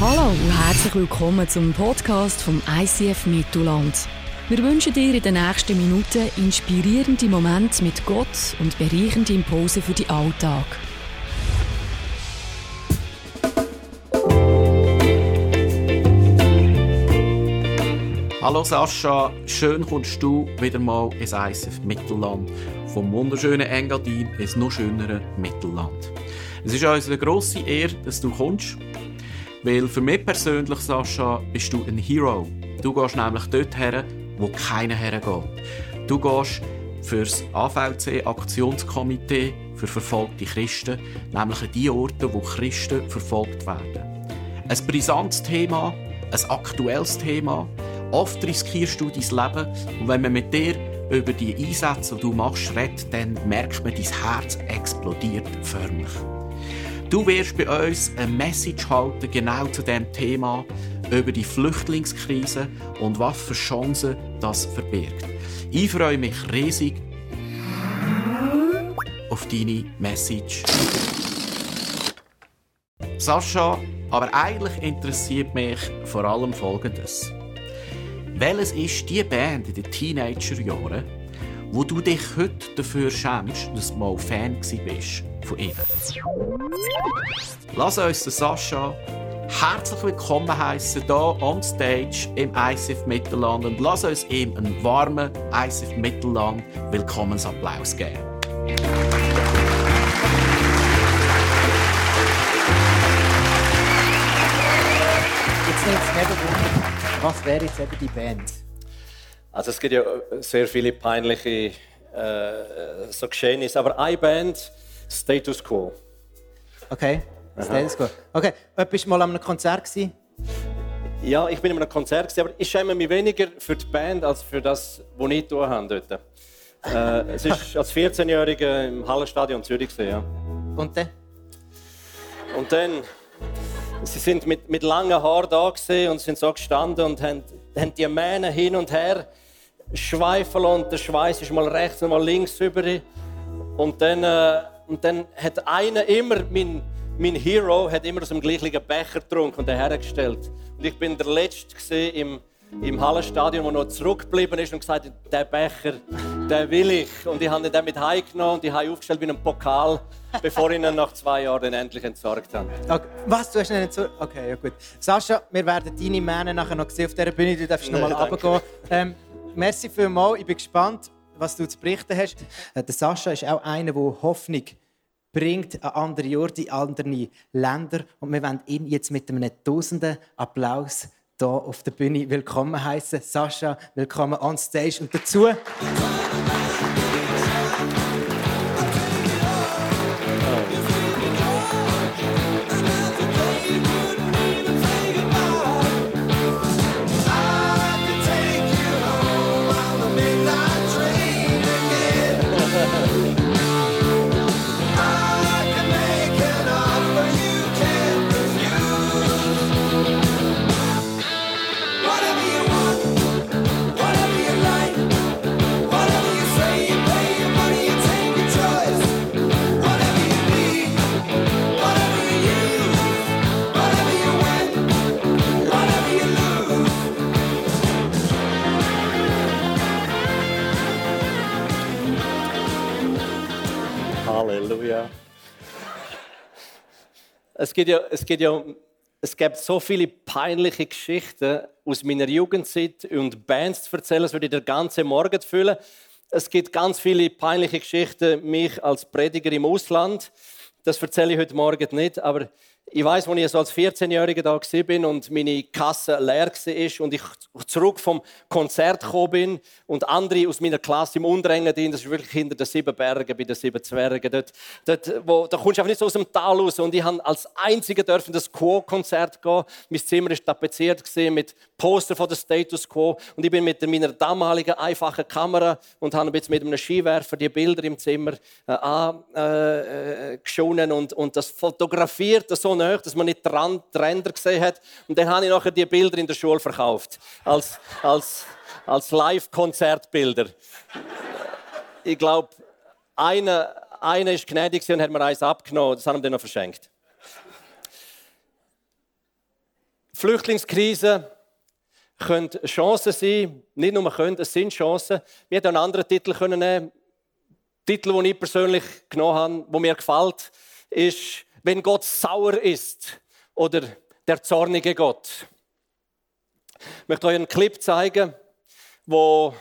Hallo und herzlich willkommen zum Podcast vom ICF Mittelland. Wir wünschen dir in den nächsten Minuten inspirierende Momente mit Gott und bereichende Impulse für den Alltag. Hallo Sascha, schön kommst du wieder mal ins ICF Mittelland. Vom wunderschönen Engadin ins noch schönere Mittelland. Es ist uns eine grosse Ehre, dass du kommst weil für mich persönlich, Sascha, bist du ein Hero. Du gehst nämlich dort her, wo keiner hergeht. Du gehst fürs AVC-Aktionskomitee für verfolgte Christen, nämlich an die Orte, wo Christen verfolgt werden. Ein brisantes Thema, ein aktuelles Thema. Oft riskierst du dein Leben und wenn man mit dir über die Einsätze, die du machst, redet, dann merkt man, dein Herz explodiert förmlich. Du wirst bei uns eine Message halten, genau zu dem Thema, über die Flüchtlingskrise und was für Chancen das verbirgt. Ich freue mich riesig auf deine Message. Sascha, aber eigentlich interessiert mich vor allem Folgendes. Welches ist die Band in den Teenagerjahren, wo du dich heute dafür schämst, dass du mal Fan bist von ihnen? Lass uns den Sascha herzlich willkommen heißen hier on stage im ICF Mittelland und lass uns ihm einen warmen ICF Mittelland Willkommensapplaus geben. Jetzt nimmt es nicht Wunder, was wäre jetzt eben die Band? Also es gibt ja sehr viele peinliche äh, so Geschehnisse, aber eine Band, Status Quo. Okay, Status Quo. Okay, bist du mal an einem Konzert gewesen? Ja, ich bin an einem Konzert, aber ich schäme mich weniger für die Band als für das, was ich tun habe dort. Äh, es ist als 14-Jähriger im Hallenstadion Zürich. Ja. Und dann? Und dann, sie sind mit, mit langen Haaren da und sind so gestanden und haben, haben die Mähne hin und her schweifen und der Schweiß ist mal rechts und mal links über. Und dann, äh, und dann hat einer immer, mein, mein Hero, hat immer aus dem gleichen Becher getrunken und hergestellt. Und ich bin der Letzte im, im Hallenstadion, der noch zurückgeblieben ist und gesagt hat, der Becher, den will ich. Und ich habe ihn dann mit heimgenommen und ich habe ihn aufgestellt wie einen Pokal, bevor ich ihn nach zwei Jahren endlich entsorgt habe. Okay. Was, du hast ihn entsorgt? Okay, ja gut. Sascha, wir werden deine Männer nachher noch sehen auf dieser Bühne, du darfst noch mal runtergehen. Ähm, merci vielmals, ich bin gespannt, was du zu berichten hast. Äh, der Sascha ist auch einer, der Hoffnung bringt an andere Orte, in andere Länder. Und wir wollen ihn jetzt mit einem tausenden Applaus hier auf der Bühne willkommen heißen. Sascha, willkommen on stage und dazu. Geht ja, es geht ja es gibt so viele peinliche Geschichten aus meiner Jugendzeit und Bands zu erzählen, das würde ich den ganzen Morgen füllen. Es gibt ganz viele peinliche Geschichten, mich als Prediger im Ausland. Das erzähle ich heute Morgen nicht, aber ich weiß, als ich so als 14-Jähriger da war und meine Kasse leer war und ich zurück vom Konzert gekommen bin und andere aus meiner Klasse im Unterengadin, das ist wirklich hinter den sieben Bergen bei den sieben Zwergen, dort, dort, wo, da kommst du einfach nicht so aus dem Tal raus. Und ich habe als Einziger dürfen das Quo-Konzert gehen. Mein Zimmer war tapeziert mit Poster von der Status Quo und ich bin mit meiner damaligen einfachen Kamera und habe jetzt mit einem Skiwerfer die Bilder im Zimmer äh, angeschonen äh, und, und das fotografiert, so nah, dass man nicht die Ränder gesehen hat. Und dann habe ich nachher die Bilder in der Schule verkauft. Als, als, als Live-Konzertbilder. Ich glaube, einer, einer ist gnädig und hat mir eins abgenommen. Das haben wir dann noch verschenkt. Flüchtlingskrise könnte Chancen sein, nicht nur können, es sind Chancen. Wir hätten einen anderen Titel können nehmen. Titel, den ich persönlich genommen habe, der mir gefällt, ist «Wenn Gott sauer ist» oder «Der zornige Gott». Ich möchte euch einen Clip zeigen, wo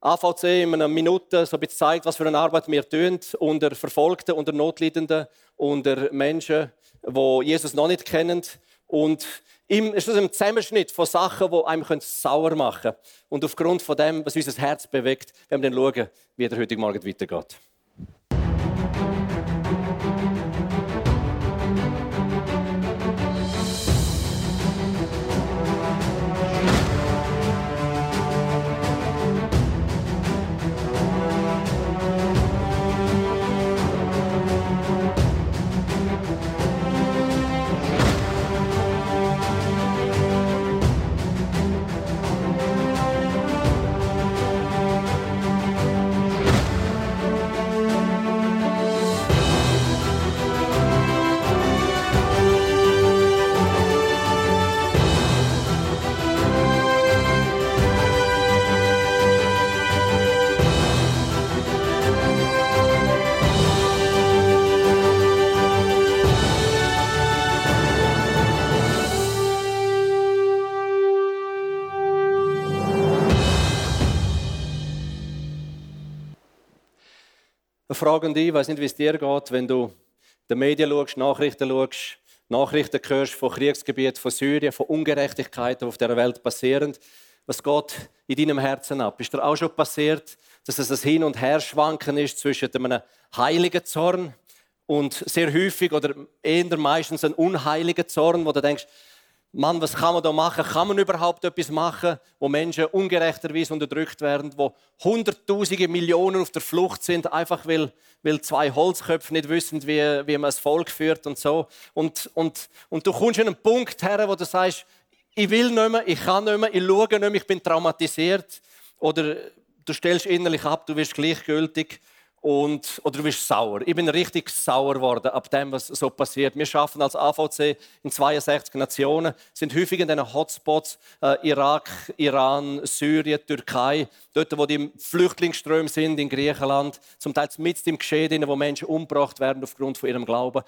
AVC in einer Minute so ein bisschen zeigt, was für eine Arbeit wir tun unter Verfolgten, unter Notleidenden, unter Menschen, die Jesus noch nicht kennen. Und ihm ist das ein Zusammenschnitt von Sachen, die einem sauer machen können. Und aufgrund von dem, was unser Herz bewegt, werden wir dann schauen, wie der heutige Morgen weitergeht. Frage an dich, ich weiß nicht, wie es dir geht, wenn du die Medien schaust, Nachrichten schaust, Nachrichten hörst von Kriegsgebieten, von Syrien, von Ungerechtigkeiten, die auf der Welt passieren. Was geht in deinem Herzen ab? Ist dir auch schon passiert, dass es ein Hin- und Herschwanken ist zwischen einem heiligen Zorn und sehr häufig oder eher meistens ein unheiligen Zorn, wo du denkst, Mann, was kann man da machen? Kann man überhaupt etwas machen, wo Menschen ungerechterweise unterdrückt werden, wo Hunderttausende Millionen auf der Flucht sind, einfach weil, weil zwei Holzköpfe nicht wissen, wie, wie man das Volk führt und so. Und, und, und du kommst an einen Punkt her, wo du sagst, ich will nicht mehr, ich kann nicht mehr, ich schaue nicht mehr, ich bin traumatisiert. Oder du stellst innerlich ab, du wirst gleichgültig und, oder du bist sauer. Ich bin richtig sauer geworden ab dem, was so passiert. Wir schaffen als AVC in 62 Nationen, sind häufig in den Hotspots äh, Irak, Iran, Syrien, Türkei, dort, wo die Flüchtlingsströme sind, in Griechenland, zum Teil mit im Geschehen, wo Menschen umgebracht werden aufgrund von ihrem Glauben.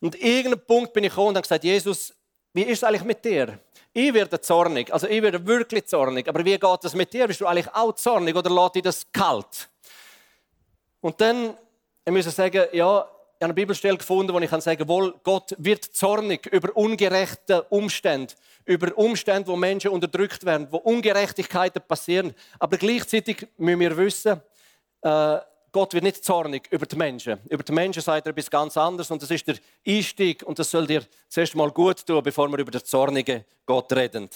Und irgendeinem Punkt bin ich gekommen und habe gesagt, Jesus, wie ist es eigentlich mit dir? Ich werde zornig, also ich werde wirklich zornig, aber wie geht es mit dir? Bist du eigentlich auch zornig oder lässt dich das kalt? Und dann muss ich sagen, ja, ich habe eine Bibelstelle gefunden, wo ich kann sagen wohl, Gott wird zornig über ungerechte Umstände, über Umstände, wo Menschen unterdrückt werden, wo Ungerechtigkeiten passieren. Aber gleichzeitig müssen wir wissen, äh, Gott wird nicht zornig über die Menschen. Über die Menschen sagt er etwas ganz anderes und das ist der Einstieg und das soll dir zuerst mal gut tun, bevor wir über den zornigen Gott reden.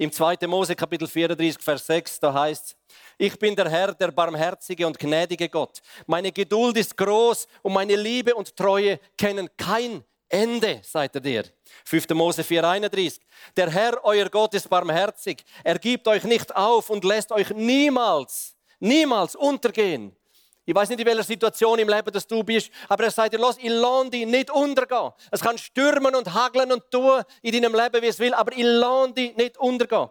Im 2. Mose Kapitel 34, Vers 6, da heißt ich bin der Herr, der barmherzige und gnädige Gott. Meine Geduld ist groß und meine Liebe und Treue kennen kein Ende, sagt er dir. 5. Mose 4,31. Der Herr, euer Gott, ist barmherzig. Er gibt euch nicht auf und lässt euch niemals, niemals untergehen. Ich weiß nicht, in welcher Situation im Leben dass du bist, aber er sagt dir, los, ich lasse dich nicht untergehen. Es kann stürmen und hageln und tun in deinem Leben, wie es will, aber ich lasse dich nicht untergehen.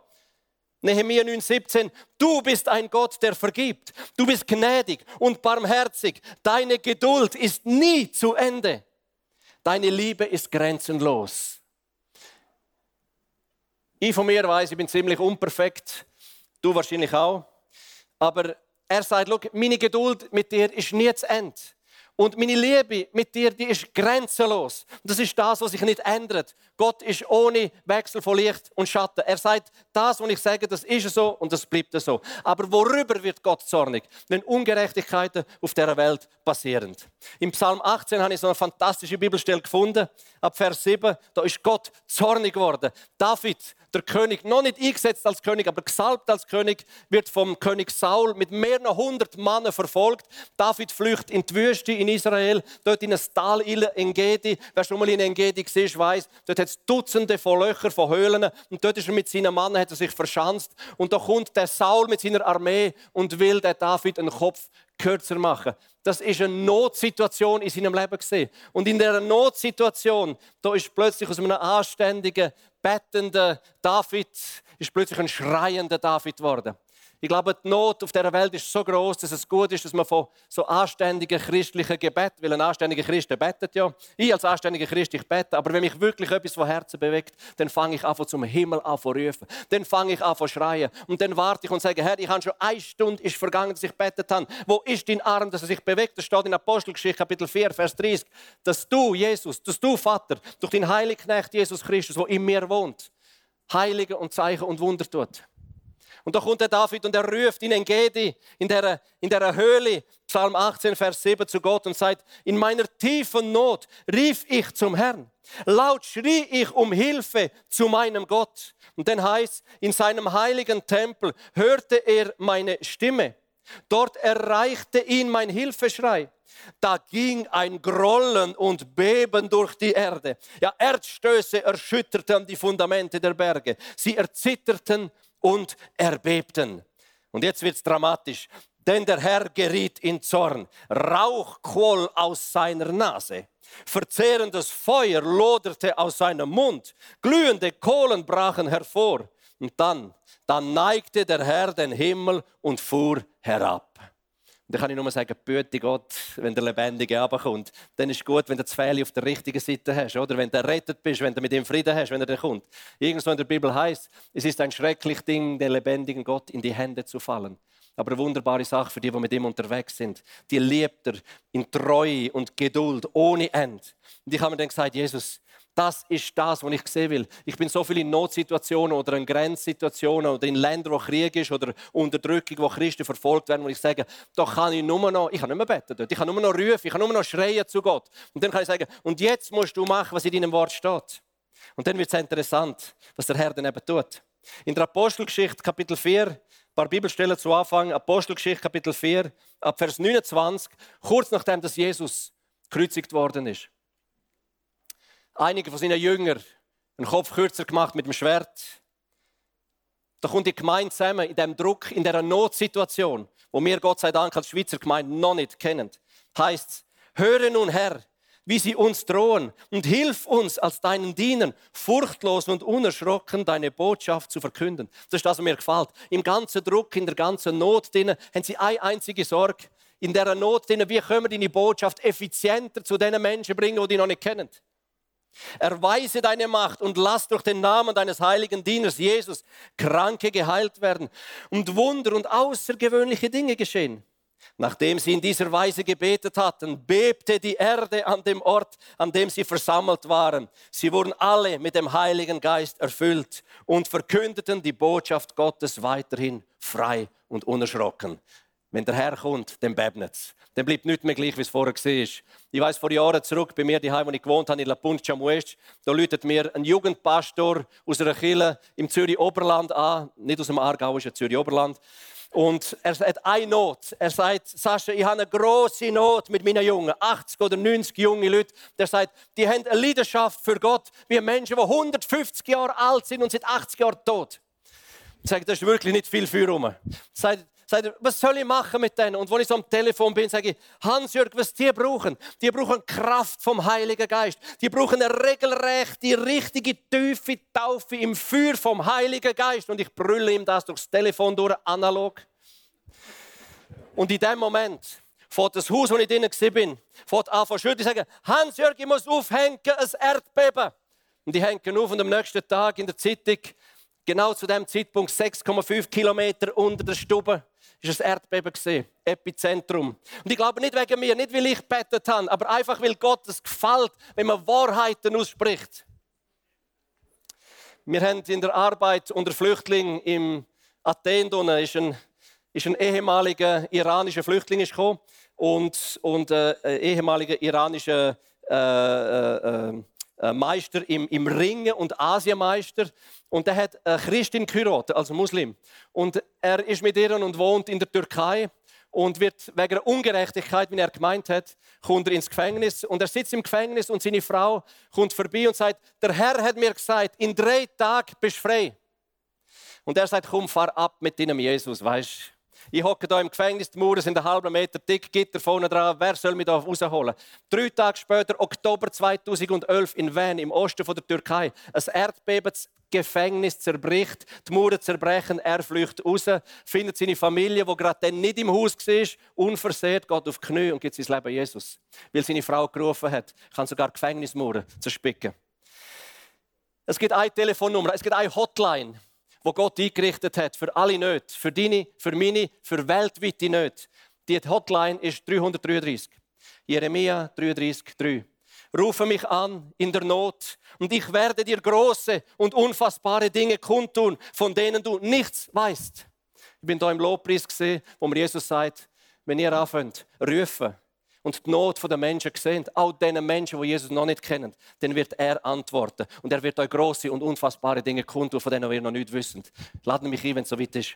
Nehemiah 9,17, du bist ein Gott, der vergibt. Du bist gnädig und barmherzig. Deine Geduld ist nie zu Ende. Deine Liebe ist grenzenlos. Ich von mir weiß, ich bin ziemlich unperfekt. Du wahrscheinlich auch. Aber er sagt, meine Geduld mit dir ist nie zu Ende. Und meine Liebe mit dir, die ist grenzenlos. Und das ist das, was sich nicht ändert. Gott ist ohne Wechsel von Licht und Schatten. Er sagt, das, was ich sage, das ist so und das bleibt so. Aber worüber wird Gott zornig? Wenn Ungerechtigkeiten auf dieser Welt passieren. Im Psalm 18 habe ich so eine fantastische Bibelstelle gefunden. Ab Vers 7, da ist Gott zornig geworden. David, der König, noch nicht eingesetzt als König, aber gesalbt als König, wird vom König Saul mit mehreren hundert Mannen verfolgt. David flüchtet in die Wüste, in in Israel, dort in einem Tal Engedi. Wer schon mal in Engedi war, weiß, dort hat es Dutzende von Löchern, von Höhlen. Und dort ist er mit seinem Mann, hat er sich verschanzt. Und da kommt der Saul mit seiner Armee und will der David einen Kopf kürzer machen. Das ist eine Notsituation in seinem Leben gesehen. Und in dieser Notsituation, da ist plötzlich aus einem anständigen, bettenden David, ist plötzlich ein schreiender David geworden. Ich glaube, die Not auf dieser Welt ist so groß, dass es gut ist, dass man von so anständigen christlichen Gebet, weil ein anständiger Christ betet ja. Ich als anständiger Christ, ich bete, aber wenn mich wirklich etwas von Herzen bewegt, dann fange ich an zum Himmel an zu rufen. Dann fange ich an zu schreien. Und dann warte ich und sage, Herr, ich habe schon eine Stunde ist vergangen, dass ich betet habe. Wo ist dein Arm, dass er sich bewegt? Das steht in Apostelgeschichte, Kapitel 4, Vers 30. Dass du, Jesus, dass du, Vater, durch den heiligen Knecht Jesus Christus, der in mir wohnt, Heilige und Zeichen und Wunder tut. Und da kommt der David und er ruft in Engedi, in der, in der Höhle, Psalm 18, Vers 7 zu Gott und sagt, in meiner tiefen Not rief ich zum Herrn. Laut schrie ich um Hilfe zu meinem Gott. Und dann heißt, in seinem heiligen Tempel hörte er meine Stimme. Dort erreichte ihn mein Hilfeschrei. Da ging ein Grollen und Beben durch die Erde. Ja, Erdstöße erschütterten die Fundamente der Berge. Sie erzitterten und erbebten. Und jetzt wird es dramatisch. Denn der Herr geriet in Zorn. Rauch quoll aus seiner Nase. Verzehrendes Feuer loderte aus seinem Mund. Glühende Kohlen brachen hervor. Und dann, dann neigte der Herr den Himmel und fuhr herab. Dann kann ich nur sagen, bitte Gott, wenn der Lebendige herabkommt, dann ist es gut, wenn du das Fähle auf der richtigen Seite hast, oder? Wenn du errettet bist, wenn du mit ihm Frieden hast, wenn er dann kommt. Irgendwo in der Bibel heißt, es ist ein schreckliches Ding, den lebendigen Gott in die Hände zu fallen. Aber eine wunderbare Sache für die, die mit ihm unterwegs sind. Die liebt er in Treue und Geduld, ohne Ende. Und ich habe mir dann gesagt, Jesus, das ist das, was ich sehen will. Ich bin so viel in Notsituationen oder in Grenzsituationen oder in Ländern, wo Krieg ist oder Unterdrückung, wo Christen verfolgt werden, wo ich sage, da kann ich nur noch, ich kann nicht mehr beten dort, ich kann nur noch rufen, ich kann nur noch schreien zu Gott. Und dann kann ich sagen, und jetzt musst du machen, was in deinem Wort steht. Und dann wird es interessant, was der Herr dann eben tut. In der Apostelgeschichte, Kapitel 4, ein paar Bibelstellen zu Anfang, Apostelgeschichte, Kapitel 4, ab Vers 29, kurz nachdem dass Jesus gekreuzigt worden ist einige von seinen Jüngern einen Kopf kürzer gemacht mit dem Schwert. Da kommt die Gemeinde zusammen in dem Druck, in dieser Notsituation, wo wir Gott sei Dank als Schweizer Gemeinde noch nicht kennen. Heißt, höre nun Herr, wie sie uns drohen und hilf uns als deinen Dienern, furchtlos und unerschrocken deine Botschaft zu verkünden. Das ist das, was mir gefällt. Im ganzen Druck, in der ganzen Not haben sie eine einzige Sorge. In dieser Not, wie können wir deine Botschaft effizienter zu den Menschen bringen, die die noch nicht kennen. Erweise deine Macht und lass durch den Namen deines heiligen Dieners Jesus Kranke geheilt werden und Wunder und außergewöhnliche Dinge geschehen. Nachdem sie in dieser Weise gebetet hatten, bebte die Erde an dem Ort, an dem sie versammelt waren. Sie wurden alle mit dem Heiligen Geist erfüllt und verkündeten die Botschaft Gottes weiterhin frei und unerschrocken. Wenn der Herr kommt, dann bebnet es. Dann bleibt nichts mehr gleich, wie es vorher war. Ich weiß vor Jahren zurück, bei mir daheim, wo ich gewohnt habe, in La Punta Muest, da läutet mir ein Jugendpastor aus einer Kirche im Zürich Oberland an. Nicht aus dem Aargau, ist ja Zürich Oberland. Und er hat eine Not. Er sagt, Sascha, ich habe eine große Not mit meinen Jungen. 80 oder 90 junge Leute. Der sagt, die haben eine Leidenschaft für Gott, wie Menschen, die 150 Jahre alt sind und seit 80 Jahren tot. Ich sage, das ist wirklich nicht viel für rum. Sagt, sagt er, was soll ich machen mit denen? Und wenn ich so am Telefon bin, sage ich, Hans-Jörg, was die brauchen? Die brauchen Kraft vom Heiligen Geist. Die brauchen eine regelrechte, richtige, tiefe Taufe im Feuer vom Heiligen Geist. Und ich brülle ihm das durchs Telefon durch, analog. Und in dem Moment fährt das Haus, wo ich drinnen war, fährt an von schütteln. Ich sage, Hans-Jörg, ich muss aufhängen, ein Erdbeben. Und die hängen auf und am nächsten Tag in der Zeitung, genau zu dem Zeitpunkt 6,5 Kilometer unter der Stube, ist ein Erdbeben gesehen, Epizentrum. Und ich glaube nicht wegen mir, nicht weil ich betet habe, aber einfach weil Gott es gefällt, wenn man Wahrheiten ausspricht. Wir haben in der Arbeit unter Flüchtlingen im Athen ist ein, ist ein ehemaliger iranischer Flüchtling gekommen und, und äh, ehemaliger iranischer äh, äh äh, Meister im, im Ringen und Asienmeister. Und er hat eine Christin geheiratet, also Muslim. Und er ist mit ihr und wohnt in der Türkei. und wird wegen der Ungerechtigkeit, wie er gemeint hat, kommt er ins Gefängnis und er sitzt im Gefängnis und seine Frau kommt vorbei und sagt, der Herr hat mir gesagt, in drei Tagen bist du frei. Und er sagt, komm, fahr ab mit deinem Jesus, weißt ich hocke hier im Gefängnis, die Mauern sind einen halben Meter dick, Gitter vorne dran. Wer soll mich da rausholen? Drei Tage später, Oktober 2011, in Van, im Osten der Türkei. Ein Erdbeben, das Gefängnis zerbricht, die Mauern zerbrechen, er flüchtet raus, findet seine Familie, die gerade dann nicht im Haus war, unversehrt, geht auf die Knie und gibt sein Leben Jesus. Weil seine Frau gerufen hat, kann sogar Gefängnismauern zerspicken. Es gibt eine Telefonnummer, es gibt eine Hotline wo Gott eingerichtet hat für alle Nöte, für deine, für meine, für weltweite Nöte. Die Hotline ist 333. Jeremia 33, 3. Rufe mich an in der Not und ich werde dir große und unfassbare Dinge kundtun, von denen du nichts weißt. Ich bin da im Lobpreis gesehen, wo mir Jesus sagt, wenn ihr anfängt, rufen, und die Not der Menschen sehen, auch den Menschen, die Jesus noch nicht kennen, dann wird er antworten. Und er wird euch große und unfassbare Dinge kundtun, von denen wir noch nicht wissen. Laden mich ein, wenn es so weit ist.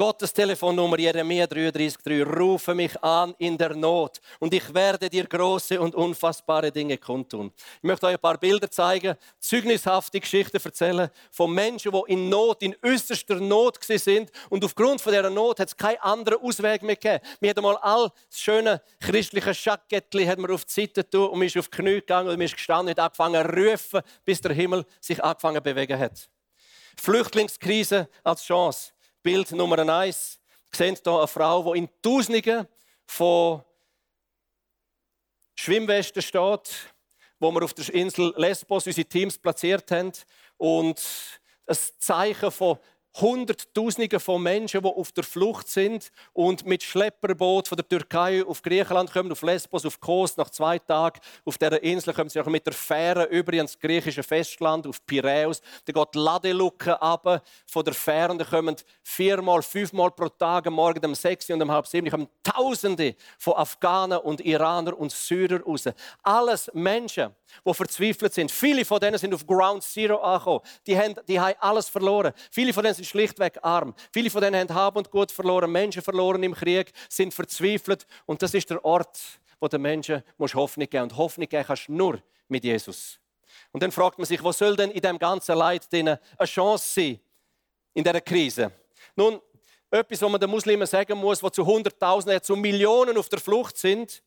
Gottes Telefonnummer Jeremia 33,3. Rufe mich an in der Not und ich werde dir große und unfassbare Dinge kundtun. Ich möchte euch ein paar Bilder zeigen, zeugnishafte Geschichten erzählen von Menschen, die in Not, in äußerster Not sind und aufgrund von dieser Not hat es keinen anderen Ausweg mehr gegeben. Wir haben mal all das schöne christliche Schackettli auf die Seite getan und man ist auf die Knie gegangen und man ist gestanden und angefangen zu rufen, bis der Himmel sich angefangen zu bewegen hat. Flüchtlingskrise als Chance. Bild Nummer eins. Ihr seht hier eine Frau, die in Tausenden von Schwimmwesten steht, wo wir auf der Insel Lesbos unsere Teams platziert haben. Und ein Zeichen von Hunderttausende von Menschen, die auf der Flucht sind und mit Schlepperboot von der Türkei auf Griechenland kommen, auf Lesbos, auf Kos, nach zwei Tagen auf dieser Insel kommen sie auch mit der Fähre über ins griechische Festland, auf Piräus. Da geht die Ladeluke ab von der Fähre und da kommen viermal, fünfmal pro Tag, am Morgen um sechs und um halb sieben, kommen Tausende von Afghanen und Iranern und Syrer raus. Alles Menschen, die verzweifelt sind. Viele von denen sind auf Ground Zero angekommen. Die haben, die haben alles verloren. Viele von denen sind schlichtweg arm. Viele von denen haben Hab und Gut verloren, Menschen verloren im Krieg, sind verzweifelt. Und das ist der Ort, wo den Menschen Hoffnung geben Und Hoffnung geben kannst du nur mit Jesus. Und dann fragt man sich, was soll denn in dem ganzen Leid eine Chance sein in dieser Krise? Nun, etwas, was man den Muslimen sagen muss, die zu Hunderttausenden, zu Millionen auf der Flucht sind,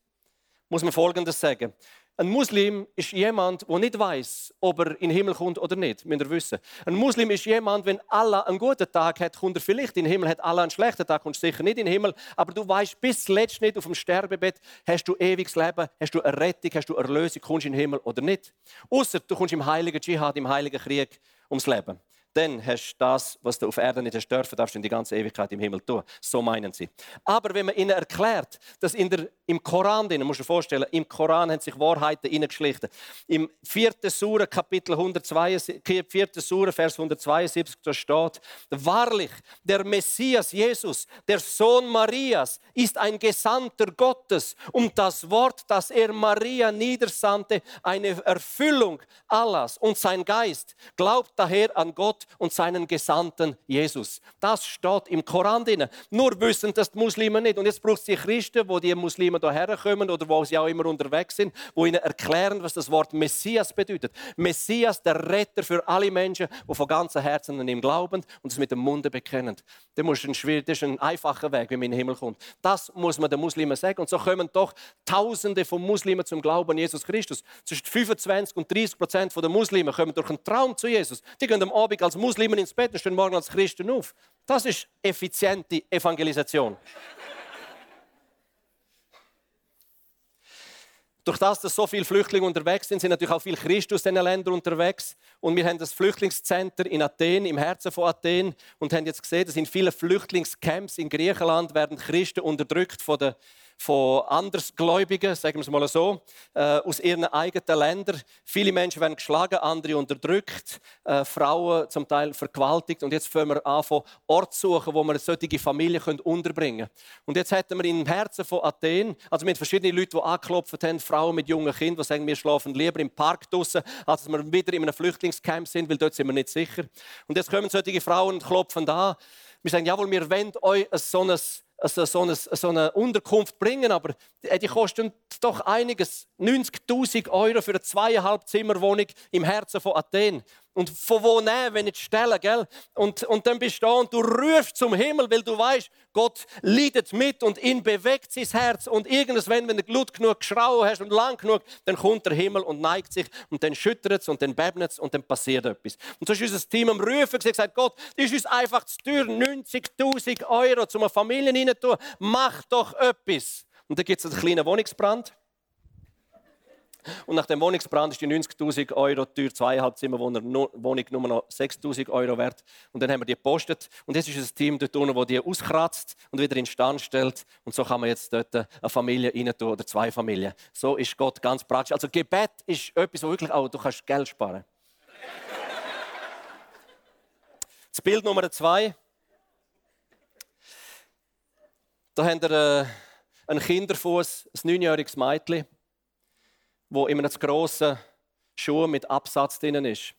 muss man Folgendes sagen. Ein Muslim ist jemand, der nicht weiß, ob er in den Himmel kommt oder nicht. Müsst ihr wissen. Ein Muslim ist jemand, wenn Allah einen guten Tag hat, kommt er vielleicht in den Himmel. Hat Allah einen schlechten Tag, kommt er sicher nicht in den Himmel. Aber du weißt bis zuletzt nicht auf dem Sterbebett, hast du ewiges Leben, hast du eine Rettung, hast du Erlösung, kommst du in den Himmel oder nicht. Außer du kommst im heiligen Dschihad, im heiligen Krieg ums Leben dann hast du das, was du auf Erden nicht hast dürfen, darfst du in die ganze Ewigkeit im Himmel tun. So meinen sie. Aber wenn man ihnen erklärt, dass in der, im Koran, den musst du dir vorstellen, im Koran haben sich Wahrheiten hineingeschlichen. Im 4. Sura, Kapitel 172, 4. Sura, Vers 172, da steht, wahrlich, der Messias Jesus, der Sohn Marias, ist ein Gesandter Gottes und das Wort, das er Maria niedersandte, eine Erfüllung Allahs und sein Geist. Glaubt daher an Gott und seinen Gesandten Jesus. Das steht im Koran drin. Nur wissen das die Muslime nicht. Und jetzt braucht es die Christen, wo die Muslime hierher kommen oder wo sie auch immer unterwegs sind, wo ihnen erklären, was das Wort Messias bedeutet. Messias, der Retter für alle Menschen, die von ganzem Herzen an ihm glauben und es mit dem Munde bekennen. Das ist ein einfacher Weg, wie man in den Himmel kommt. Das muss man den Muslimen sagen. Und so kommen doch Tausende von Muslimen zum Glauben an Jesus Christus. Zwischen 25 und 30 Prozent der Muslime kommen durch einen Traum zu Jesus. Die gehen am Abend als Muslimen ins Bett und stehen morgen als Christen auf. Das ist effiziente Evangelisation. Durch das, dass so viele Flüchtlinge unterwegs sind, sind natürlich auch viele Christen aus diesen Ländern unterwegs. Und wir haben das Flüchtlingscenter in Athen, im Herzen von Athen, und haben jetzt gesehen, dass in vielen Flüchtlingscamps in Griechenland werden Christen unterdrückt von den von Andersgläubigen, sagen wir es mal so, äh, aus ihren eigenen Ländern. Viele Menschen werden geschlagen, andere unterdrückt, äh, Frauen zum Teil vergewaltigt. Und jetzt fangen wir an, von Orten zu suchen, wo wir solche Familien unterbringen können. Und jetzt hätten wir im Herzen von Athen, also mit verschiedenen Leuten, die angeklopft haben, Frauen mit jungen Kindern, die sagen, wir schlafen lieber im Park draußen, als dass wir wieder in einem Flüchtlingscamp sind, weil dort sind wir nicht sicher. Und jetzt kommen solche Frauen und klopfen an Wir sagen, jawohl, wir wollen euch so eine, so eine, so eine Unterkunft bringen, aber die kostet doch einiges. 90.000 Euro für eine zweieinhalb Zimmerwohnung im Herzen von Athen. Und von wo nehmen, wenn nicht stellen, gell? Und, und dann bist du da und du rufst zum Himmel, weil du weißt, Gott leidet mit und ihn bewegt sein Herz. Und irgendwann, wenn du gut genug geschrauen hast und lang genug, dann kommt der Himmel und neigt sich und dann schüttert es und dann bebt es und dann passiert etwas. Und so ist unser Team am Rufen gesagt, Gott, das ist uns einfach zu teuer, 90.000 Euro, um eine Familie rein Mach doch etwas. Und dann gibt es einen kleinen Wohnungsbrand. Und nach dem Wohnungsbrand ist die 90.000 Euro teuer, zweieinhalb Zimmerwohner Wohnung nur noch 6.000 Euro wert. Und dann haben wir die gepostet. Und jetzt ist ein Team dort unten, das die auskratzt und wieder in Stand stellt. Und so kann man jetzt dort eine Familie rein tun oder zwei Familien. So ist Gott ganz praktisch. Also Gebet ist etwas, wo wirklich auch du kannst Geld sparen. Das Bild Nummer zwei. Da haben wir äh, einen Kinderfuß, ein neunjähriges Mädchen wo in einem grossen Schuh mit Absatz drin ist.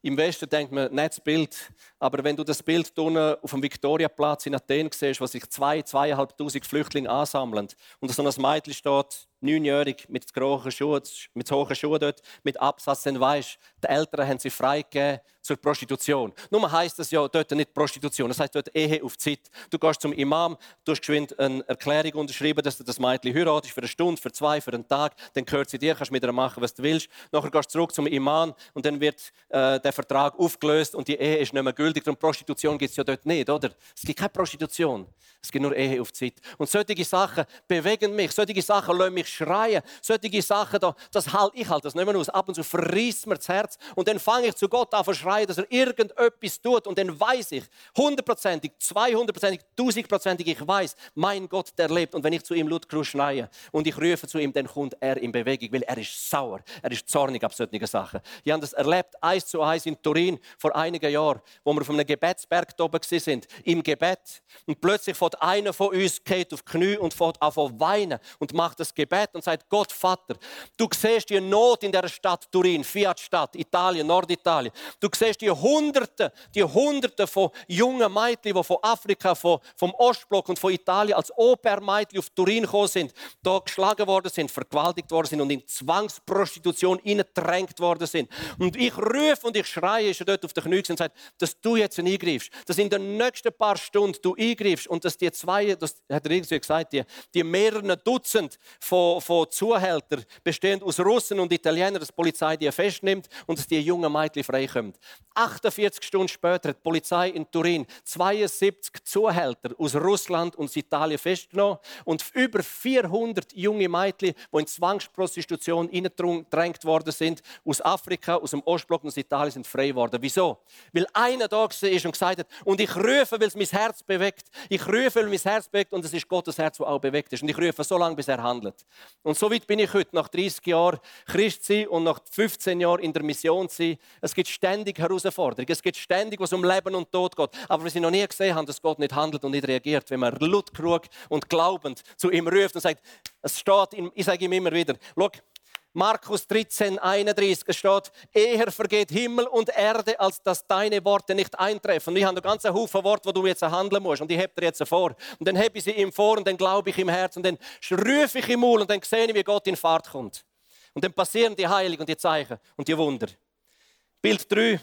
Im Westen denkt man, nicht das Bild, aber wenn du das Bild auf dem Viktoriaplatz in Athen siehst, wo sich zwei, zweieinhalbtausend Flüchtlinge ansammeln und so ein Mädchen steht neunjährig mit großen Schuhen, mit hohen Schuhen dort, mit Absatz, dann weisst die Eltern haben sie freigegeben zur Prostitution. Nur heisst das ja dort nicht Prostitution, das heisst dort Ehe auf Zeit. Du gehst zum Imam, du hast geschwind eine Erklärung unterschrieben, dass du das Mädchen heiratest für eine Stunde, für zwei, für einen Tag, dann gehört sie dir, kannst mit ihr machen, was du willst. Nachher gehst du zurück zum Imam und dann wird äh, der Vertrag aufgelöst und die Ehe ist nicht mehr gültig. Und Prostitution gibt es ja dort nicht, oder? Es gibt keine Prostitution, es gibt nur Ehe auf Zeit. Und solche Sachen bewegen mich, solche Sachen lassen mich schreien. Solche Sachen, da, das halt, ich halte das nicht mehr aus. Ab und zu verriss mir das Herz und dann fange ich zu Gott an zu schreien, dass er irgendetwas tut und dann weiß ich, hundertprozentig, zweihundertprozentig, tausendprozentig, ich weiß, mein Gott, der lebt. Und wenn ich zu ihm laut schreie und ich rufe zu ihm, dann kommt er in Bewegung, weil er ist sauer, er ist zornig ab solchen Sachen. Ich habe das erlebt, eins zu eins in Turin vor einigen Jahren, wo wir auf einem Gebetsberg oben sind, im Gebet. Und plötzlich fährt einer von uns geht auf die Knie und fährt an zu weinen und macht das Gebet Gebet und sagt, Gott Vater, du siehst die Not in der Stadt Turin, Fiat-Stadt, Italien, Norditalien. Du siehst die Hunderte, die Hunderte von jungen Mädchen, die von Afrika, von, vom Ostblock und von Italien als Opermädchen auf Turin gekommen sind, da geschlagen worden sind, vergewaltigt worden sind und in Zwangsprostitution hineingedrängt worden sind. Und ich rufe und ich schreie ist dort auf den Knien und sage, dass du jetzt eingreifst, dass in den nächsten paar Stunden du eingreifst und dass die zwei, das hat er irgendwie gesagt, die, die mehreren Dutzend von von, von Zuhältern, bestehend aus Russen und Italienern, dass die Polizei die festnimmt und dass die jungen Mädchen freikommen. 48 Stunden später hat die Polizei in Turin 72 Zuhälter aus Russland und Italien festgenommen und über 400 junge Mädchen, die in Zwangsprostitution hineingedrängt worden sind, aus Afrika, aus dem Ostblock und aus Italien, sind frei geworden. Wieso? Weil einer da ist und gesagt hat, und ich rufe, weil es mein Herz bewegt. Ich rufe, weil mein Herz bewegt und es ist Gottes Herz, das auch bewegt ist. Und ich rufe so lange, bis er handelt. Und so weit bin ich heute, nach 30 Jahren Christ und nach 15 Jahren in der Mission sein. Es gibt ständig Herausforderungen. Es gibt ständig, was um Leben und Tod geht. Aber was ich noch nie gesehen habe, dass Gott nicht handelt und nicht reagiert, wenn man laut genug und glaubend zu ihm ruft und sagt, es steht, ich sage ihm immer wieder, schau, Markus 13, 31 steht, eher vergeht Himmel und Erde, als dass deine Worte nicht eintreffen. Und ich habe einen ganzen Haufen Worte, wo du jetzt handeln musst. Und ich heb dir jetzt vor. Und dann heb ich sie ihm vor und dann glaube ich im Herz und dann rufe ich Mund und dann sehe ich, wie Gott in Fahrt kommt. Und dann passieren die Heiligen und die Zeichen und die Wunder. Bild 3.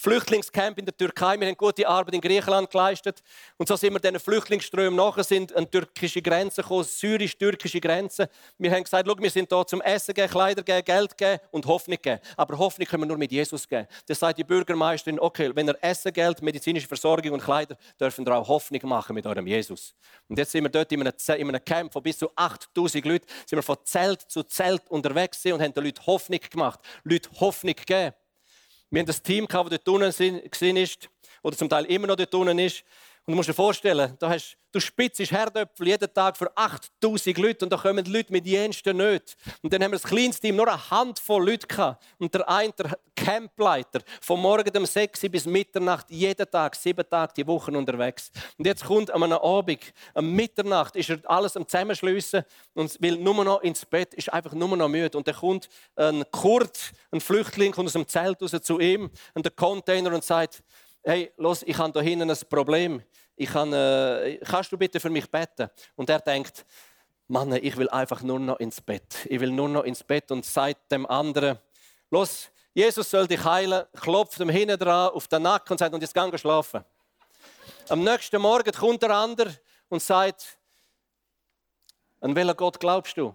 Flüchtlingscamp in der Türkei. Wir haben gute Arbeit in Griechenland geleistet. Und so sind wir diesen Flüchtlingsströmen nachher, sind an türkische Grenzen gekommen, syrisch-türkische Grenzen. Wir haben gesagt, wir sind hier zum Essen geben, Kleider geben, Geld geben und Hoffnung geben. Aber Hoffnung können wir nur mit Jesus geben. Das sagt die Bürgermeisterin, okay, wenn ihr Essen, Geld, medizinische Versorgung und Kleider, dürfen ihr auch Hoffnung machen mit eurem Jesus. Und jetzt sind wir dort in einem, in einem Camp von bis zu 8000 Leuten, sind wir von Zelt zu Zelt unterwegs und haben den Leuten Hoffnung gemacht, Leute Hoffnung gegeben. Wir haben das Team, das dort unten war, oder zum Teil immer noch dort unten ist. Und du musst dir vorstellen, da hast, du spitzt Herdöpfel jeden Tag für 8000 Leute und da kommen Leute mit jensten nicht. Und dann haben wir das kleinste Team, nur eine Handvoll Leute gehabt. Und der eine, der Campleiter, von morgen um 6 Uhr bis Mitternacht, jeden Tag, sieben Tage die Woche unterwegs. Und jetzt kommt an einem Abend, um Mitternacht, ist er alles am Zusammenschliessen und will nur noch ins Bett, ist einfach nur noch müde. Und dann kommt ein Kurt, ein Flüchtling, kommt aus dem Zelt raus zu ihm, und der Container und sagt, hey, los, ich habe da hinten ein Problem. Ich kann, äh, kannst du bitte für mich beten? Und er denkt, Mann, ich will einfach nur noch ins Bett. Ich will nur noch ins Bett und sagt dem anderen, los, Jesus soll dich heilen, klopft ihm hinten dran auf den Nacken und sagt, und jetzt geh schlafen. Am nächsten Morgen kommt der andere und sagt, an welchen Gott glaubst du?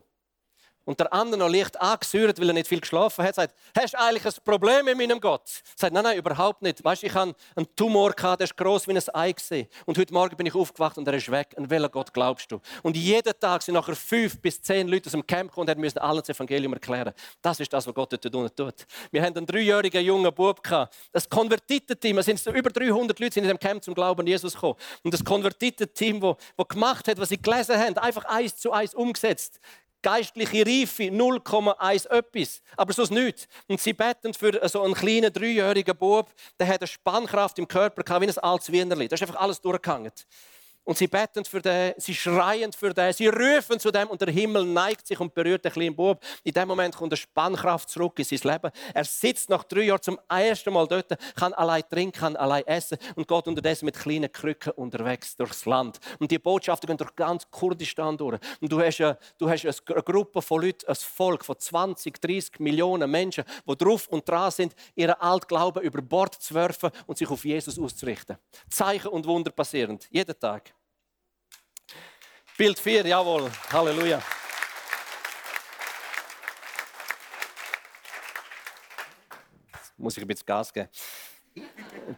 Und der andere noch leicht angesäuert, weil er nicht viel geschlafen hat, sagt, hast du eigentlich ein Problem mit meinem Gott? Sagt, nein, nein, überhaupt nicht. Weißt, ich hatte einen Tumor, gehabt, der ist gross wie ein Ei gesehen. Und heute Morgen bin ich aufgewacht und er ist weg. An welchen Gott glaubst du? Und jeden Tag sind nachher fünf bis zehn Leute aus dem Camp gekommen und müssen allen das Evangelium erklären. Das ist das, was Gott dort unten tut. Wir haben einen dreijährigen jungen Bub gehabt. Das Konvertitenteam, es sind so über 300 Leute in dem Camp zum Glauben an Jesus gekommen. Und das Konvertitenteam, das, das gemacht hat, was sie gelesen haben, einfach eins zu eins umgesetzt geistliche Reife 0,1 etwas, aber sonst nichts. Und sie beten für so einen kleinen dreijährigen Bub, der hat eine Spannkraft im Körper wie ein altes Wienerli. Das ist einfach alles durchgegangen. Und sie beten für den, sie schreien für den, sie rufen zu dem und der Himmel neigt sich und berührt den kleinen Bub. In dem Moment kommt eine Spannkraft zurück in sein Leben. Er sitzt nach drei Jahren zum ersten Mal dort, kann allein trinken, kann allein essen und geht unterdessen mit kleinen Krücken unterwegs durchs Land. Und die Botschaften gehen durch ganz Kurdistan durch. Und du hast, eine, du hast eine Gruppe von Leuten, ein Volk von 20, 30 Millionen Menschen, die drauf und dran sind, ihren Altglauben über Bord zu werfen und sich auf Jesus auszurichten. Zeichen und Wunder passieren, jeden Tag. Bild 4, jawohl. Halleluja. Jetzt muss ich ein bisschen Gas geben.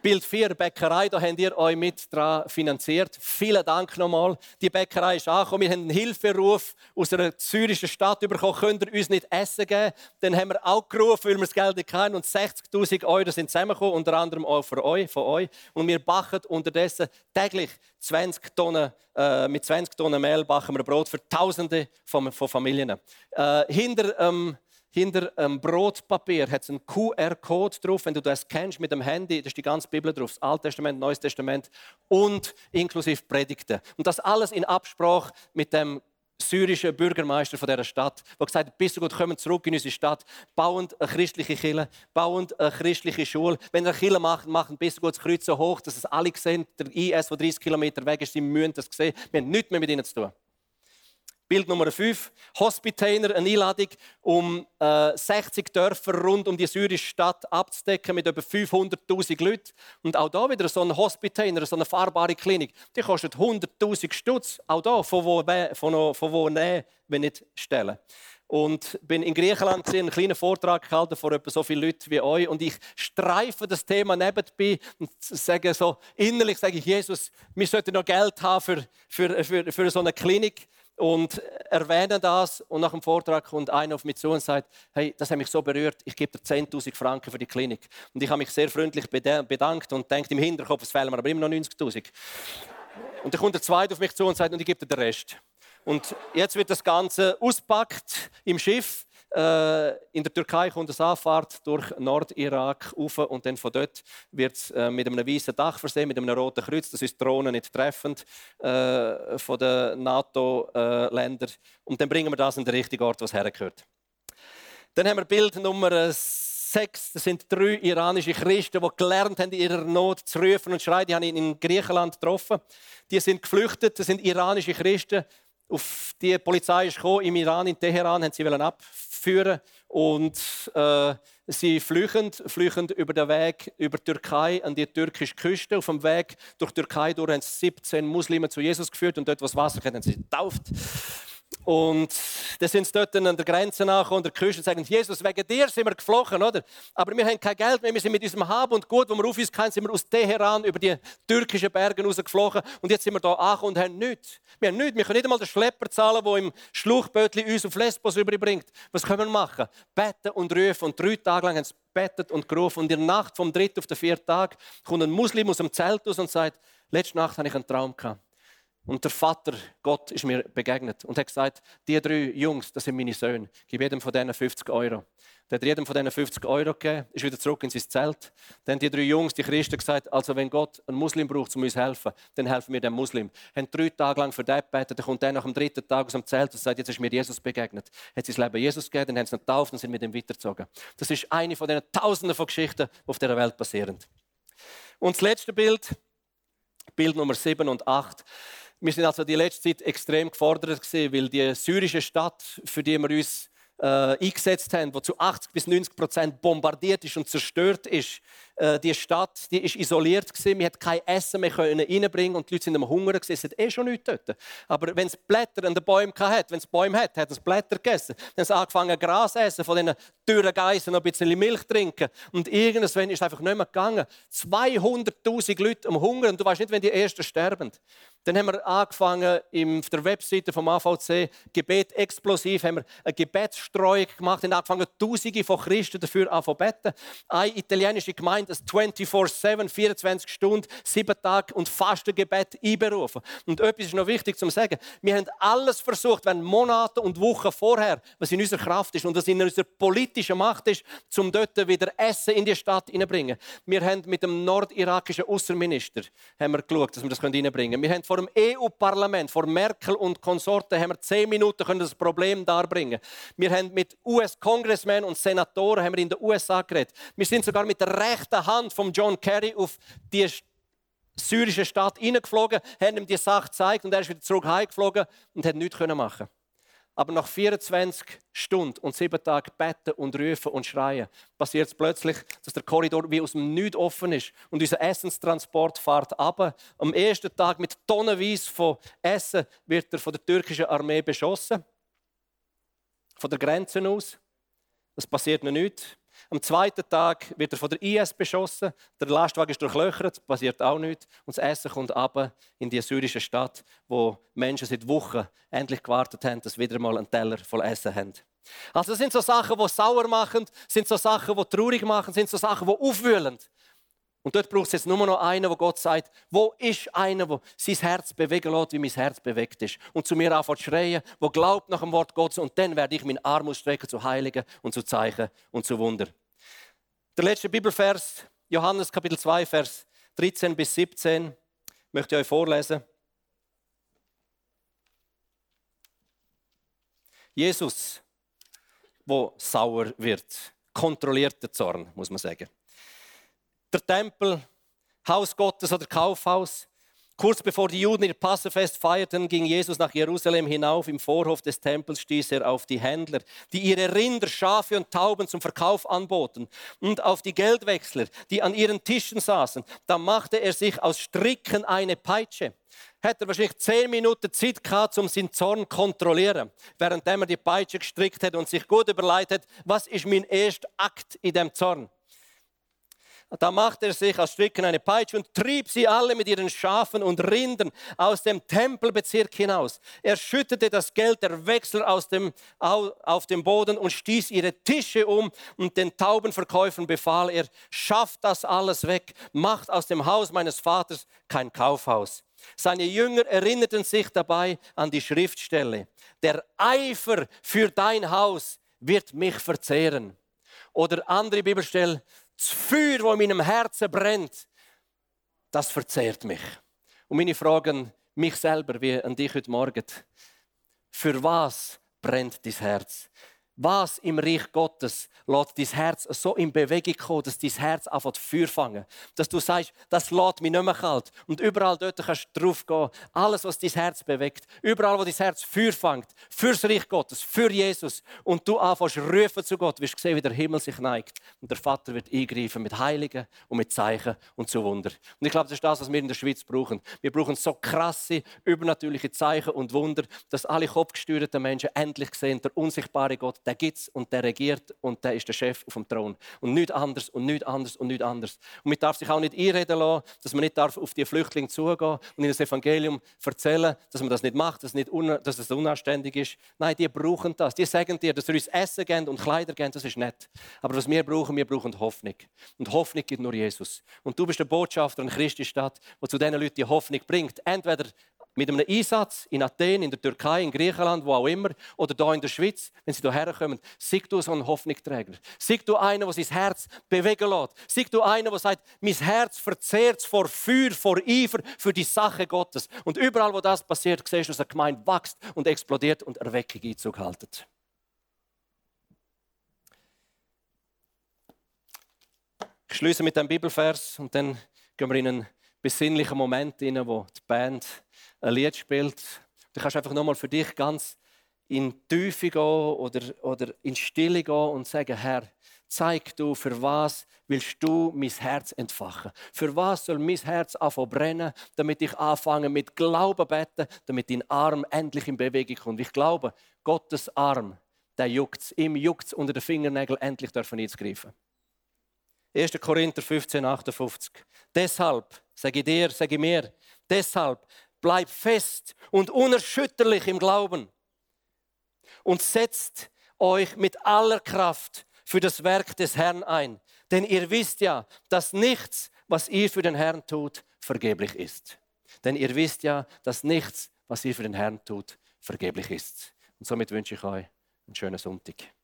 Bild 4, Bäckerei, da habt ihr euch mit dran finanziert. Vielen Dank nochmal. Die Bäckerei ist angekommen. Wir haben einen Hilferuf aus einer syrischen Stadt bekommen. Könnt ihr uns nicht Essen geben? Dann haben wir auch gerufen, weil wir das Geld nicht haben. Und 60.000 Euro sind zusammengekommen, unter anderem auch für euch, von euch. Und wir backen unterdessen täglich 20 Tonnen, äh, mit 20 Tonnen Mehl backen wir Brot für Tausende von, von Familien. Äh, hinter ähm, hinter dem Brotpapier hat es einen QR-Code drauf. Wenn du das kennst mit dem Handy, das ist die ganze Bibel drauf, das Alte Testament, Neues Testament und inklusive Predigten. Und das alles in Absprache mit dem syrischen Bürgermeister von dieser Stadt, der gesagt hat, bist du gut, kommen zurück in unsere Stadt, bauen eine christliche Kirche, bauen eine christliche Schule. Wenn ihr eine Kirche macht, machen bist du gut das Kreuz so hoch, dass es alle sehen, der IS, der 30 Kilometer weg ist, sie müssen das sehen. Wir haben nichts mehr mit ihnen zu tun. Bild Nummer 5. Hospitainer, eine Einladung, um äh, 60 Dörfer rund um die syrische Stadt abzudecken mit über 500.000 Leuten. Und auch da wieder so ein Hospitainer, so eine fahrbare Klinik. Die kostet 100.000 Stutz. Auch da, von wo, von, von wo nehmen, wenn nicht stellen. Und bin in Griechenland gesehen, einen kleinen Vortrag gehalten vor so vielen Leuten wie euch. Und ich streife das Thema nebenbei und sage so, innerlich sage ich, Jesus, wir sollten noch Geld haben für, für, für, für so eine Klinik und erwähnen das und nach dem Vortrag kommt einer auf mich zu und sagt, hey, das hat mich so berührt, ich gebe dir 10'000 Franken für die Klinik. Und ich habe mich sehr freundlich bedankt und denke im Hinterkopf, es fehlen mir aber immer noch 90'000. Und dann kommt der Zweite auf mich zu und sagt, und ich gebe dir den Rest. Und jetzt wird das Ganze auspackt im Schiff äh, in der Türkei kommt eine Anfahrt durch Nordirak auf und dann von dort wird es äh, mit einem weißen Dach versehen, mit einem roten Kreuz. Das ist Drohnen nicht treffend äh, von den NATO-Ländern. und dann bringen wir das an den richtigen Ort, was hergehört. Dann haben wir Bild Nummer 6. Das sind drei iranische Christen, die gelernt haben, in ihrer Not zu rufen und schreien. Die habe ich in Griechenland getroffen. Die sind geflüchtet. Das sind iranische Christen. Auf die Polizei ist gekommen, im Iran, in Teheran, haben sie ab führen und äh, sie flüchten, flüchten über den Weg über die Türkei an die türkische Küste. Auf dem Weg durch die Türkei durch haben 17 Muslime zu Jesus geführt und dort was Wasser haben sie getauft. Und dann sind sie dort an der Grenze nach und der Küste und sagen, Jesus, wegen dir sind wir geflohen, oder? Aber wir haben kein Geld mehr, wir sind mit unserem Hab und Gut, wo wir auf uns kennen, sind wir aus Teheran über die türkischen Berge rausgeflogen und jetzt sind wir hier angekommen und haben nichts. Wir haben nichts, wir können nicht einmal den Schlepper zahlen, der im Schluchbötli uns auf Lesbos überbringt. Was können wir machen? Beten und rufen und drei Tage lang haben sie betet und gerufen und in der Nacht vom dritten auf den vierten Tag kommt ein Muslim aus dem Zelt aus und sagt, letzte Nacht hatte ich einen Traum gehabt. Und der Vater, Gott, ist mir begegnet und hat gesagt, die drei Jungs, das sind meine Söhne, gib jedem von denen 50 Euro. Der hat jedem von denen 50 Euro gegeben, ist wieder zurück in sein Zelt. Dann die drei Jungs, die Christen, gesagt, also wenn Gott einen Muslim braucht, um uns zu helfen, dann helfen wir dem Muslim. Haben drei Tage lang für den gebetet, dann kommt der nach dem dritten Tag aus dem Zelt und sagt, jetzt ist mir Jesus begegnet. Hat sein Leben Jesus gegeben, dann haben sie ihn getauft und sind mit ihm weitergezogen. Das ist eine von den Tausenden von Geschichten, die auf dieser Welt passieren. Und das letzte Bild, Bild Nummer 7 und 8. Wir sind also die letzte Zeit extrem gefordert gewesen, weil die syrische Stadt, für die wir uns äh, eingesetzt haben, die zu 80 bis 90 Prozent bombardiert ist und zerstört ist. Äh, die Stadt, die ist isoliert gewesen. Wir hatten kein Essen mehr können reinbringen und die Leute sind am Hunger gewesen. Es hat eh schon nichts dort. Aber wenn es Blätter an den Bäumen hat, wenn es Bäume hat, hat es Blätter gegessen. Dann haben sie angefangen Gras essen, von diesen dürren Geissen noch ein bisschen Milch trinken. Und irgendwann ist es einfach nicht mehr gegangen. 200'000 Leute am Hunger und du weißt nicht, wenn die Ersten sterben. Dann haben wir angefangen, auf der Webseite vom AVC Gebet explosiv, haben wir eine Gebetsstreuung gemacht und angefangen, Tausende von Christen dafür anzubeten. Eine italienische Gemeinde, das 24-7, 24 Stunden, sieben Tage und Fastengebet einberufen. Und etwas ist noch wichtig zu sagen. Wir haben alles versucht, wenn Monate und Wochen vorher, was in unserer Kraft ist und was in unserer politischen Macht ist, um dort wieder Essen in die Stadt hineinbringen. Wir haben mit dem nordirakischen Außenminister geschaut, dass wir das reinbringen können. Wir haben vor dem EU-Parlament, vor Merkel und Konsorten, haben wir zehn Minuten können das Problem darbringen. Wir haben mit US-Congressmen und Senatoren haben wir in den USA geredet. Wir sind sogar mit der rechten Hand von John Kerry auf die syrische Stadt hineingeflogen, haben ihm die Sache gezeigt und er ist wieder zurück heimgeflogen und hat nichts machen aber nach 24 Stunden und sieben Tagen beten und rufen und schreien, passiert es plötzlich, dass der Korridor wie aus dem Nichts offen ist und unser Essenstransport fährt ab. Am ersten Tag mit tonnenweise von Essen wird er von der türkischen Armee beschossen. Von der Grenze aus. Das passiert noch nicht. Am zweiten Tag wird er von der IS beschossen. Der Lastwagen ist durchlöchert, passiert auch nichts. Und das Essen kommt ab in die syrische Stadt, wo Menschen seit Wochen endlich gewartet haben, dass sie wieder mal einen Teller voll Essen haben. Also das sind so Sachen, die sauer machen, sind so Sachen, die traurig machen, sind so Sachen, die aufwühlen. Und dort braucht es jetzt nur noch einen, wo Gott sagt, wo ist einer, der sein Herz bewegen lässt, wie mein Herz bewegt ist. Und zu mir anfängt zu schreien, wo glaubt nach dem Wort Gottes. Und dann werde ich meinen Arm ausstrecken zu Heiligen und zu Zeichen und zu Wunder. Der letzte Bibelvers, Johannes Kapitel 2, Vers 13 bis 17, möchte ich euch vorlesen. Jesus, wo sauer wird, kontrolliert den Zorn, muss man sagen der Tempel, Haus Gottes oder Kaufhaus. Kurz bevor die Juden ihr Passafest feierten, ging Jesus nach Jerusalem hinauf. Im Vorhof des Tempels stieß er auf die Händler, die ihre Rinder, Schafe und Tauben zum Verkauf anboten, und auf die Geldwechsler, die an ihren Tischen saßen. Da machte er sich aus Stricken eine Peitsche. Hätte er wahrscheinlich zehn Minuten Zeit gehabt, um seinen Zorn zu kontrollieren, während er die Peitsche gestrickt hat und sich gut überlegt hat, was ist mein erster Akt in dem Zorn. Da machte er sich aus Stricken eine Peitsche und trieb sie alle mit ihren Schafen und Rindern aus dem Tempelbezirk hinaus. Er schüttete das Geld der Wechsler aus dem, auf den Boden und stieß ihre Tische um und den Taubenverkäufern befahl er, schafft das alles weg, macht aus dem Haus meines Vaters kein Kaufhaus. Seine Jünger erinnerten sich dabei an die Schriftstelle. Der Eifer für dein Haus wird mich verzehren. Oder andere Bibelstelle, das Feuer, das in meinem Herzen brennt, das verzehrt mich. Und meine Fragen mich selber, wie an dich heute Morgen. Für was brennt dein Herz? Was im Reich Gottes lässt dein Herz so in Bewegung kommen, dass dein Herz anfängt Feuer fangen. Dass du sagst, das lässt mich nicht mehr kalt. Und überall dort kannst du drauf gehen. Alles, was dein Herz bewegt. Überall, wo dein Herz Feuer fängt. Fürs Reich Gottes, für Jesus. Und du anfängst rufen zu Gott, wirst du sehen, wie der Himmel sich neigt. Und der Vater wird eingreifen mit Heiligen und mit Zeichen und zu Wunder. Und ich glaube, das ist das, was wir in der Schweiz brauchen. Wir brauchen so krasse, übernatürliche Zeichen und Wunder, dass alle kopfgesteuerten Menschen endlich sehen, der unsichtbare Gott, der gibt es und der regiert und der ist der Chef auf dem Thron. Und nichts anders und nichts anders und nichts anders. Und man darf sich auch nicht einreden lassen, dass man nicht darf auf die Flüchtlinge zugehen und ihnen das Evangelium erzählen, dass man das nicht macht, dass, nicht dass das unanständig ist. Nein, die brauchen das. Die sagen dir, dass sie uns Essen geben und Kleider geben, das ist nett. Aber was wir brauchen, wir brauchen Hoffnung. Und Hoffnung gibt nur Jesus. Und du bist der Botschafter in Christi Stadt, der zu diesen Leuten die Hoffnung bringt. Entweder mit einem Einsatz in Athen, in der Türkei, in Griechenland, wo auch immer, oder hier in der Schweiz, wenn sie hierher kommen, sei du so ein Hoffnungsträger. Sei du einer, der sein Herz bewegen lässt. Sei du einer, der sagt, mein Herz verzehrt vor Feuer, vor Eifer für die Sache Gottes. Und überall, wo das passiert, siehst du, dass eine Gemeinde wächst und explodiert und Erweckung Einzug haltet. Ich schließe mit einem Bibelvers und dann gehen wir in einen besinnlichen Moment rein, wo die Band ein Lied spielt. Du kannst einfach nochmal für dich ganz in die Tiefe gehen oder, oder in Stille gehen und sagen, Herr, zeig du, für was willst du mein Herz entfachen? Für was soll mein Herz anfangen brennen, damit ich anfange mit Glauben beten, damit dein Arm endlich in Bewegung kommt? Ich glaube, Gottes Arm, der juckt ihm juckt unter den Fingernägeln, endlich dürfen einzugreifen. 1. Korinther 15, 58. Deshalb, sage ich dir, sage ich mir, deshalb bleib fest und unerschütterlich im Glauben und setzt euch mit aller Kraft für das Werk des Herrn ein. Denn ihr wisst ja, dass nichts, was ihr für den Herrn tut, vergeblich ist. Denn ihr wisst ja, dass nichts, was ihr für den Herrn tut, vergeblich ist. Und somit wünsche ich euch einen schönen Sonntag.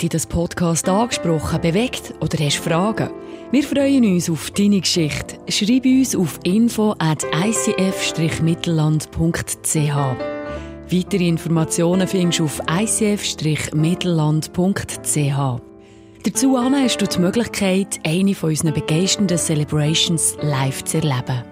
Hat dich das Podcast angesprochen, bewegt oder hast Fragen? Wir freuen uns auf deine Geschichte. Schreib uns auf info at icf-mittelland.ch. Weitere Informationen findest du auf icf-mittelland.ch. Dazu hast du die Möglichkeit, eine von unseren begeisternden Celebrations live zu erleben.